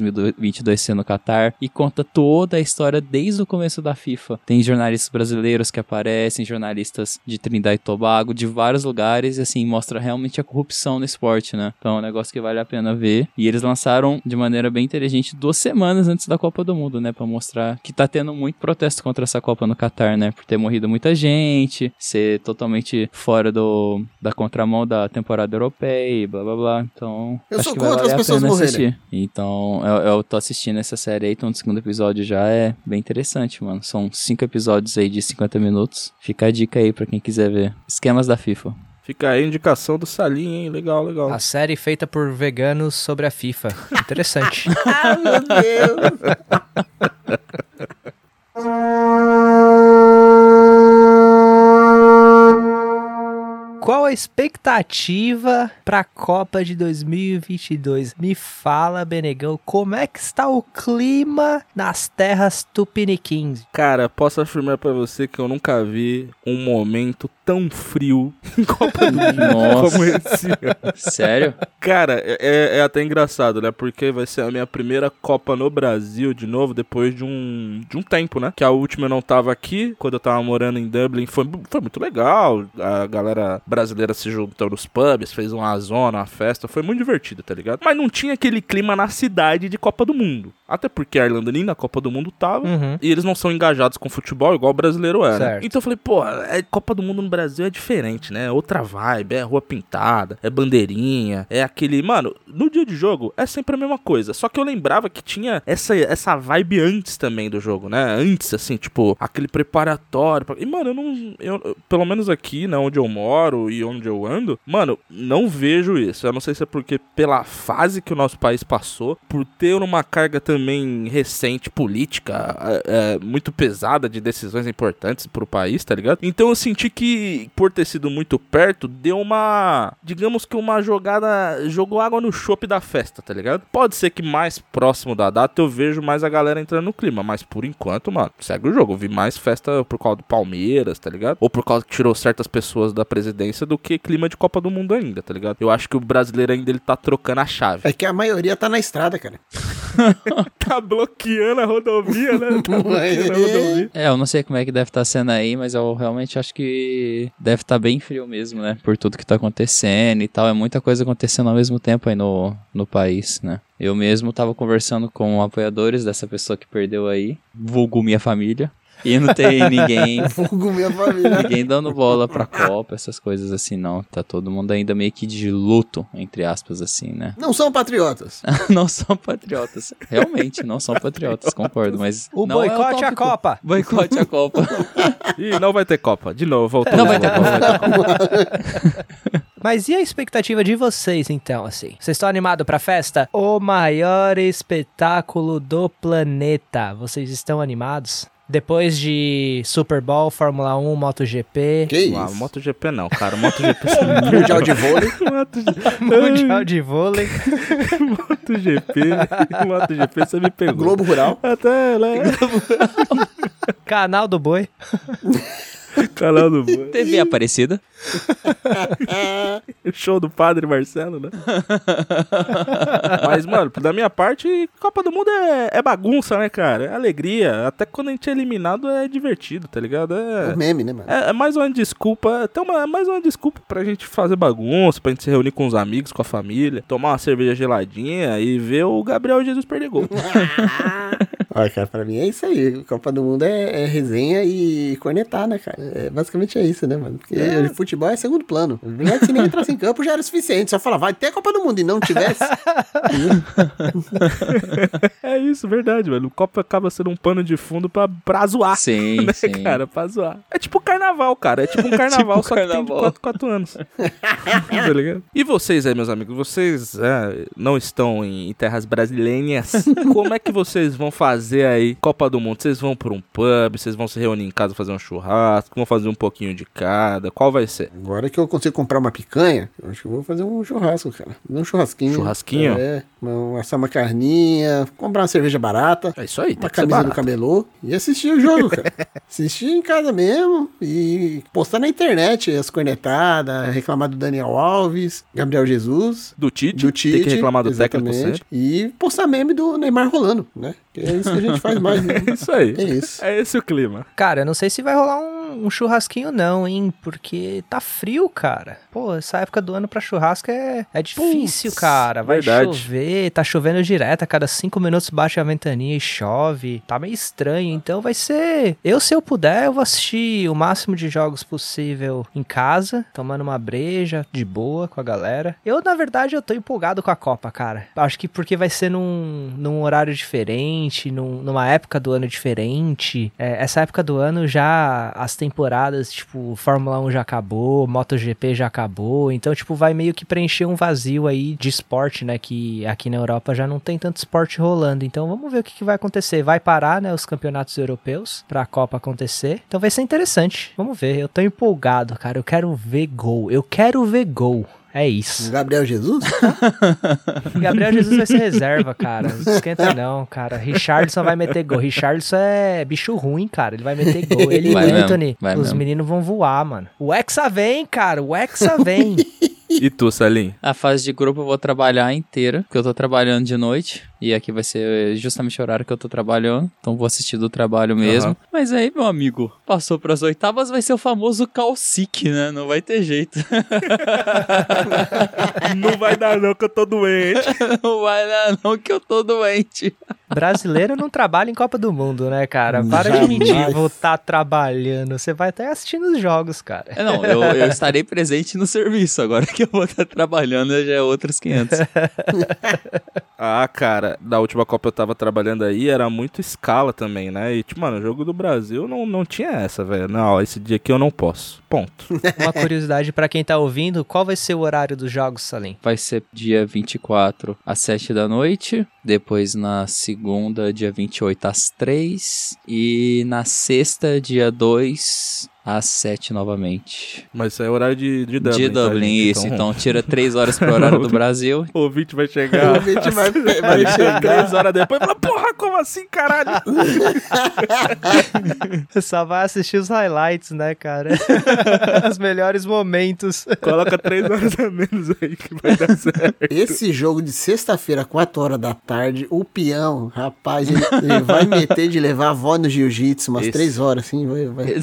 2022 sendo no Catar, e conta toda a história desde o começo da FIFA. Tem jornalistas brasileiros que aparecem, jornalistas de Trindade e Tobago, de vários lugares, e assim, mostra realmente a corrupção no esporte, né? Então é um negócio que vale a pena ver. E eles lançaram de maneira bem inteligente duas semanas antes da Copa do Mundo, né? Pra mostrar que tá tendo muito protesto contra essa Copa no Catar, né? Por ter morrido muita gente, ser totalmente fora do, da contramão da temporada europeia e blá blá blá. Então. Eu acho sou contra as pessoas pena morrerem. assistir. Então, eu, eu tô assistindo essa série aí, tô no segundo episódio já, é bem interessante, mano. São cinco episódios aí de 50 minutos. Fica a dica aí pra quem quiser ver. Esquemas da FIFA. Fica aí a indicação do Salim, hein? Legal, legal. A série feita por veganos sobre a FIFA. Interessante. Ah, meu Deus. Qual a expectativa pra Copa de 2022? Me fala, Benegão, como é que está o clima nas terras tupiniquins? Cara, posso afirmar pra você que eu nunca vi um momento tão frio em Copa do Mundo Nossa. como esse. ano. Sério? Cara, é, é até engraçado, né? Porque vai ser a minha primeira Copa no Brasil de novo, depois de um, de um tempo, né? Que a última eu não tava aqui, quando eu tava morando em Dublin. Foi, foi muito legal. A galera brasileira se juntou nos pubs, fez uma zona, uma festa. Foi muito divertido, tá ligado? Mas não tinha aquele clima na cidade de Copa do Mundo. Até porque a Irlanda nem na Copa do Mundo tava. Uhum. E eles não são engajados com futebol igual o brasileiro é, né? Certo. Então eu falei, pô, é, Copa do Mundo no Brasil é diferente, né? Outra vibe, é rua pintada, é bandeirinha, é aquele. Mano, no dia de jogo é sempre a mesma coisa. Só que eu lembrava que tinha essa, essa vibe antes também do jogo, né? Antes, assim, tipo, aquele preparatório. pra- E, mano, eu não. Eu- pelo menos aqui, né, onde eu moro e onde eu ando, mano, não vejo isso. Eu não sei se é porque pela fase que o nosso país passou, por ter uma carga também recente política é, é, muito pesada de decisões importantes pro país, tá ligado? Então eu senti que, por ter sido muito perto, deu uma. Digamos que uma jogada. Jogou água no chope da festa, tá ligado? Pode ser que mais próximo da data eu vejo mais a galera entrando no clima, mas por enquanto, mano, segue o jogo. Eu vi mais festa por causa do Palmeiras, tá ligado? Ou por causa que tirou certas pessoas da presidência do que clima de Copa do Mundo ainda, tá ligado? Eu acho que o brasileiro ainda ele tá trocando a chave. É que a maioria tá na estrada, cara. tá bloqueando a rodovia, né? Tá bloqueando a rodovia. É, eu não sei como é que deve estar sendo aí, mas eu realmente acho que deve estar bem frio mesmo, né? Por tudo que tá acontecendo e tal. É muita coisa acontecendo ao mesmo tempo aí no, no país, né? Eu mesmo tava conversando com apoiadores dessa pessoa que perdeu aí, vulgo minha família. E não tem ninguém Fogo minha família. Ninguém dando bola pra Copa, essas coisas assim, não. Tá todo mundo ainda meio que de luto, entre aspas, assim, né? Não são patriotas. não são patriotas. Realmente, não são patriotas, concordo, mas. O não é boicote à tópico. Copa. Boicote a Copa. Ih, não vai ter Copa. De novo, voltou. Não vai ter Copa. Mas e a expectativa de vocês, então, assim? Vocês estão animados pra festa? O maior espetáculo do planeta. Vocês estão animados? Depois de Super Bowl, Fórmula 1, MotoGP, Que isso? Ah, MotoGP não, cara. MotoGP Mundial de vôlei. Mundial de Vôlei. MotoGP. MotoGP você me pegou. Globo Rural. Até, né? Canal do Boi. Canal do Boi. TV Aparecida. O show do Padre Marcelo, né? Mas, mano, da minha parte, Copa do Mundo é, é bagunça, né, cara? É alegria. Até quando a gente é eliminado é divertido, tá ligado? É É, um meme, né, mano? é, é mais uma desculpa. Até uma, é mais uma desculpa pra gente fazer bagunça, pra gente se reunir com os amigos, com a família, tomar uma cerveja geladinha e ver o Gabriel Jesus perder gol. Olha, cara, pra mim é isso aí. Copa do Mundo é, é resenha e cornetar, né, cara? É, basicamente é isso, né, mano? Porque o futebol é segundo plano. Verdade, se nem entrasse em campo já era suficiente. Só falar, vai ter Copa do Mundo e não tivesse. é isso, verdade, mano. O Copa acaba sendo um pano de fundo pra, pra zoar. Sim, né, sim. cara? Pra zoar. É tipo carnaval, cara. É tipo um carnaval, Tipo só que tem de carnaval. 4, 4 anos. tá ligado? E vocês aí, meus amigos? Vocês é, não estão em terras brasileiras? Como é que vocês vão fazer aí Copa do Mundo? Vocês vão pra um pub? Vocês vão se reunir em casa fazer um churrasco? Vão fazer um pouquinho de cada? Qual vai ser? Agora que eu consigo comprar uma picanha, eu acho que eu vou fazer um churrasco, cara. Fazer um churrasquinho. Churrasquinho? É, uma- assar uma carninha, comprar uma cerveja barata. É isso aí, Uma camisa do camelô e assistir o jogo, cara. assistir em casa mesmo e postar na internet as cornetadas, reclamar do Daniel Alves, Gabriel Jesus, Do Tite, do Tite. tem que reclamar do técnico sempre. E postar meme do Neymar rolando, né? É isso que a gente faz mais. Né? Isso aí. É isso. É esse o clima. Cara, eu não sei se vai rolar um, um churrasquinho não, hein? Porque tá frio, cara. Pô, essa época do ano pra churrasco é, é difícil, Putz, cara. Vai verdade. chover, tá chovendo direto, a cada cinco minutos bate a ventania e chove. Tá meio estranho, então vai ser... Eu, se eu puder, eu vou assistir o máximo de jogos possível em casa, tomando uma breja, de boa, com a galera. Eu, na verdade, eu tô empolgado com a Copa, cara. Acho que porque vai ser num, num horário diferente, num- numa época do ano diferente. É, essa época do ano já as temporadas, tipo, Fórmula 1 já acabou, MotoGP já acabou, então, tipo, vai meio que preencher um vazio aí de esporte, né? Que aqui na Europa já não tem tanto esporte rolando. Então, vamos ver o que, que vai acontecer. Vai parar, né? Os campeonatos europeus pra Copa acontecer. Então, vai ser interessante. Vamos ver. Eu tô empolgado, cara. Eu quero ver gol. Eu quero ver gol. É isso. Gabriel Jesus? Gabriel Jesus vai ser reserva, cara. Não esquenta não, cara. Richardson vai meter gol. Richardson é bicho ruim, cara. Ele vai meter gol. Ele Vai e o Anthony. vai os mesmo. meninos vão voar, mano. O Hexa vem, cara. O Hexa vem. E tu, Salim? A fase de grupo eu vou trabalhar inteira, porque eu tô trabalhando de noite. E aqui vai ser justamente o horário que eu tô trabalhando. Então vou assistir do trabalho mesmo. Aham. Mas aí, meu amigo, passou pras oitavas, vai ser o famoso calcique, né? Não vai ter jeito. Não vai dar não que eu tô doente. Não vai dar, não, que eu tô doente. Brasileiro não trabalha em Copa do Mundo, né, cara? Para de Jamais. mentir, vou estar trabalhando. Você vai até assistindo os jogos, cara. É, Não, eu, eu estarei presente no serviço. Agora que eu vou estar trabalhando já é outros 500. Ah, cara, da última Copa eu tava trabalhando aí, era muito escala também, né? E, tipo, mano, o jogo do Brasil não, não tinha essa, velho. Não, esse dia aqui eu não posso. Ponto. Uma curiosidade pra quem tá ouvindo, qual vai ser o horário dos jogos, Salim? Vai ser dia 24 às 7 da noite. Depois na segunda, dia 28 às 3. E na sexta, dia 2 às 7 novamente. Mas isso aí é horário de, de Dublin. de tá, Dublin, gente? isso. Então tira 3 horas pro horário do Brasil. O ouvinte vai chegar. O ouvinte vai- vai chegar. três horas depois e falar, porra, como assim, caralho? Só vai assistir os highlights, né, cara? Os melhores momentos. Coloca três horas a menos aí que vai dar certo. Esse jogo de sexta-feira, 4 horas da tarde, o peão, rapaz, ele, ele vai meter de levar a avó no jiu-jitsu umas Esse. 3 horas, assim, vai, vai.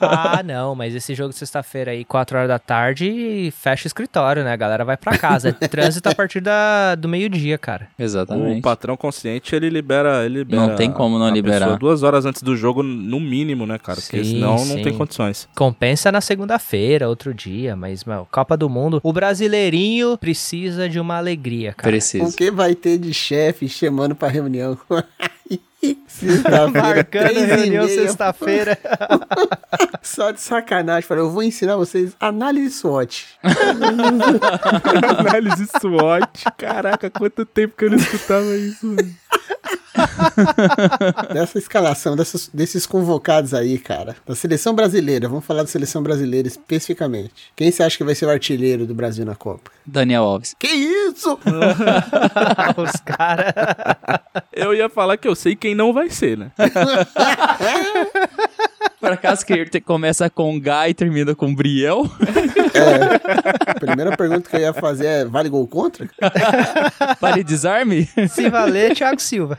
Ah, não, mas esse jogo de sexta-feira aí, 4 horas da tarde, fecha o escritório, né? A galera vai pra casa. É trânsito a partir da, do meio-dia, cara. O Exatamente. patrão consciente, ele libera, ele libera Não tem como não a liberar. pessoa duas horas antes do jogo, no mínimo, né, cara? Porque Sim, senão não sim. tem condições. Compensa na segunda-feira, outro dia, mas, meu, Copa do Mundo, o brasileirinho precisa de uma alegria, cara. O Preciso. que vai ter de chefe chamando pra reunião? Sexta-feira, Marcando três e reunião meia, sexta-feira. Só de sacanagem. Falei, eu vou ensinar vocês análise SWOT. Análise SWOT. Caraca, quanto tempo que eu não escutava isso, mano. Dessa escalação, dessas- desses convocados aí, cara. Da seleção brasileira. Vamos falar da seleção brasileira especificamente. Quem você acha que vai ser o artilheiro do Brasil na Copa? Daniel Alves. Que isso? Os caras. Eu ia falar que eu sei quem não vai ser, né? Te- começa com Gá e termina com Briel? É, a primeira pergunta que eu ia fazer é: vale gol contra? Para desarme? Se valer, Thiago Silva.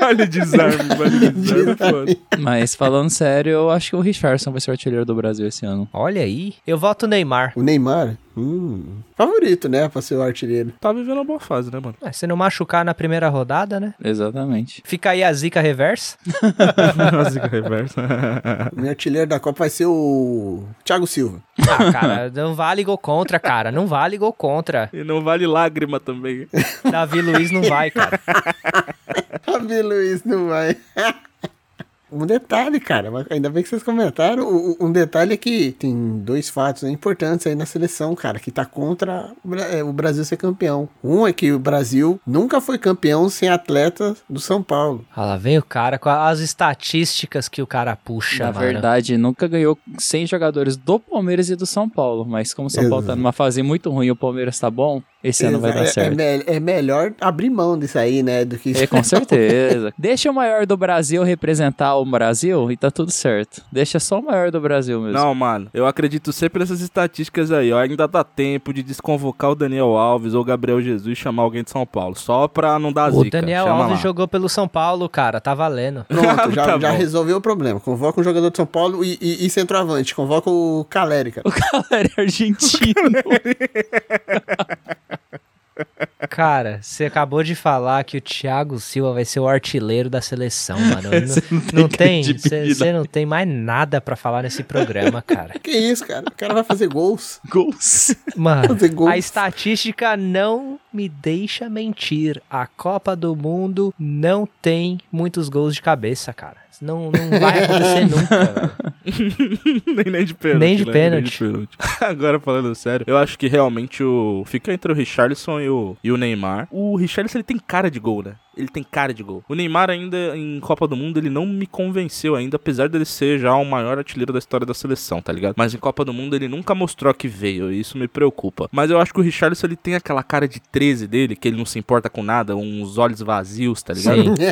Vale desarme, vale desarme. Mas falando sério, eu acho que o Richardson vai ser o artilheiro do Brasil esse ano. Olha aí. Eu voto Neymar. O Neymar? Hum, favorito, né? Pra ser o artilheiro. Tá vivendo uma boa fase, né, mano? Ah, Se não machucar na primeira rodada, né? Exatamente. Fica aí a zica reversa. A zica reversa. O meu artilheiro da Copa vai ser o Thiago Silva. Ah, cara, não vale gol contra, cara. Não vale gol contra. e não vale lágrima também. Davi Luiz não vai, cara. Rabi Luiz não vai. Um detalhe, cara, mas ainda bem que vocês comentaram. o- o- Um detalhe é que tem dois fatos importantes aí na seleção, cara, que tá contra o é, o Brasil ser campeão. Um é que o Brasil nunca foi campeão sem atletas do São Paulo. Ah, lá vem o cara com as estatísticas que o cara puxa, Na mano. verdade, nunca ganhou 100 jogadores do Palmeiras e do São Paulo. Mas como o São Paulo tá Exato. numa fase muito ruim e o Palmeiras tá bom, esse ano vai é, dar é certo. me- é melhor abrir mão disso aí, né? Do que É, com certeza. Deixa o maior do Brasil representar o Brasil e tá tudo certo. Deixa só o maior do Brasil mesmo. Não, mano, eu acredito sempre nessas estatísticas aí, ó. Ainda dá tempo de desconvocar o Daniel Alves ou o Gabriel Jesus e chamar alguém de São Paulo. Só pra não dar O zica. Daniel Chama Alves lá. jogou pelo São Paulo, cara. Tá valendo. Pronto, já, Tá já resolveu o problema. Convoca um jogador de São Paulo e, e, e centroavante. Convoca o Caleri, cara. Galera é argentino. Cara, você acabou de falar que o Thiago Silva vai ser o artilheiro da seleção, mano. Você não, tem você não tem mais nada pra falar nesse programa, cara. Que isso, cara? O cara vai fazer gols. Gols. Mano, Fazer gols. a estatística não me deixa mentir. A Copa do Mundo não tem muitos gols de cabeça, cara. Não, não vai acontecer nunca, nem, nem de pênalti. Nem de né? pênalti. pênalti. Agora, falando sério, eu acho que realmente o. Fica entre o Richarlison e o, e o Neymar. O Richarlison ele tem cara de gol, né? Ele tem cara de gol. O Neymar, ainda em Copa do Mundo, ele não me convenceu ainda, apesar dele ser já o maior artilheiro da história da seleção, tá ligado? Mas em Copa do Mundo ele nunca mostrou que veio, e isso me preocupa. Mas eu acho que o Richarlison ele tem aquela cara de 13 dele, que ele não se importa com nada, uns olhos vazios, tá ligado? Sim.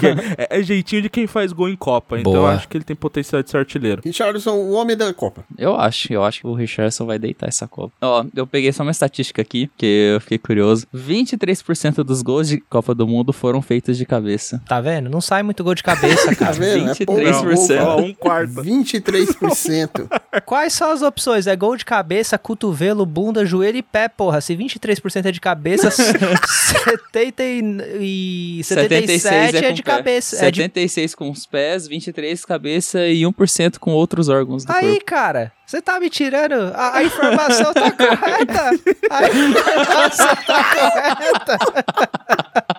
Que é, é jeitinho de quem faz gol em Copa, então eu Boa. acho que ele tem potencial de ser artilheiro. Richardson, o homem da Copa. Eu acho, eu acho que o Richardson vai deitar essa Copa. Ó, eu peguei só uma estatística aqui, que eu fiquei curioso. 23% dos gols de Copa do Mundo foram feitos de cabeça. Tá vendo? Não sai muito gol de cabeça, Tá cara. vendo? É pouco 23%. gol, Ó, um quarto. 23%. Quais são as opções? É gol de cabeça, cotovelo, bunda, joelho e pé, porra. Se 23% é de cabeça, 70 e... 77 é, com de pé. cabeça. É de... 76 com os pés, 23 cabeça e 1% com outros órgãos do Aí, corpo. cara, você tá me tirando? A, a informação tá correta. A informação tá correta.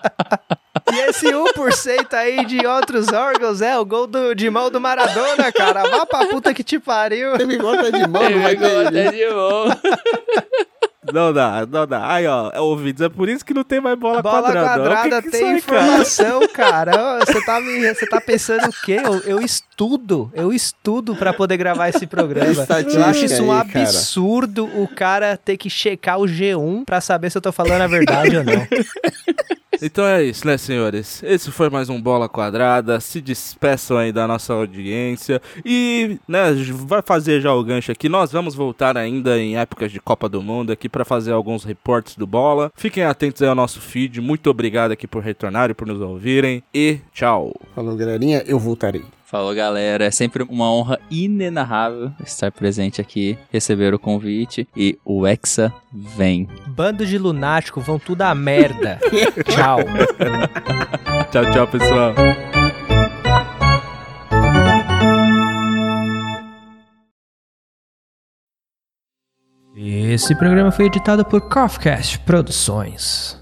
E esse 1% aí de outros órgãos é o gol do, de mão do Maradona, cara. Vá pra puta que te pariu. Teve gota de mão, não vai ter. De boa. Não dá, não dá. Aí, ó, é ouvidos. É por isso que não tem mais bola, Bola quadrada. O quadrada que que tem cara? informação, cara. Você tá, me, você tá pensando o quê? Eu, eu estudo, eu estudo pra poder gravar esse programa. Eu acho isso um aí, cara. absurdo o cara ter que checar o G1 pra saber se eu tô falando a verdade ou não. Então é isso, né, senhores? Esse foi mais um Bola Quadrada. Se despeçam aí da nossa audiência. E, né, vai fazer já o gancho aqui. Nós vamos voltar ainda em épocas de Copa do Mundo aqui pra fazer alguns reportes do Bola. Fiquem atentos aí ao nosso feed. Muito obrigado aqui por retornarem, por nos ouvirem. E tchau. Falou, galerinha, eu voltarei. Falou, galera. É sempre uma honra inenarrável estar presente aqui, receber o convite e o Hexa vem. Bando de lunático, vão tudo a merda. Tchau. Tchau, tchau, pessoal. Esse programa foi editado por Coffcast Produções.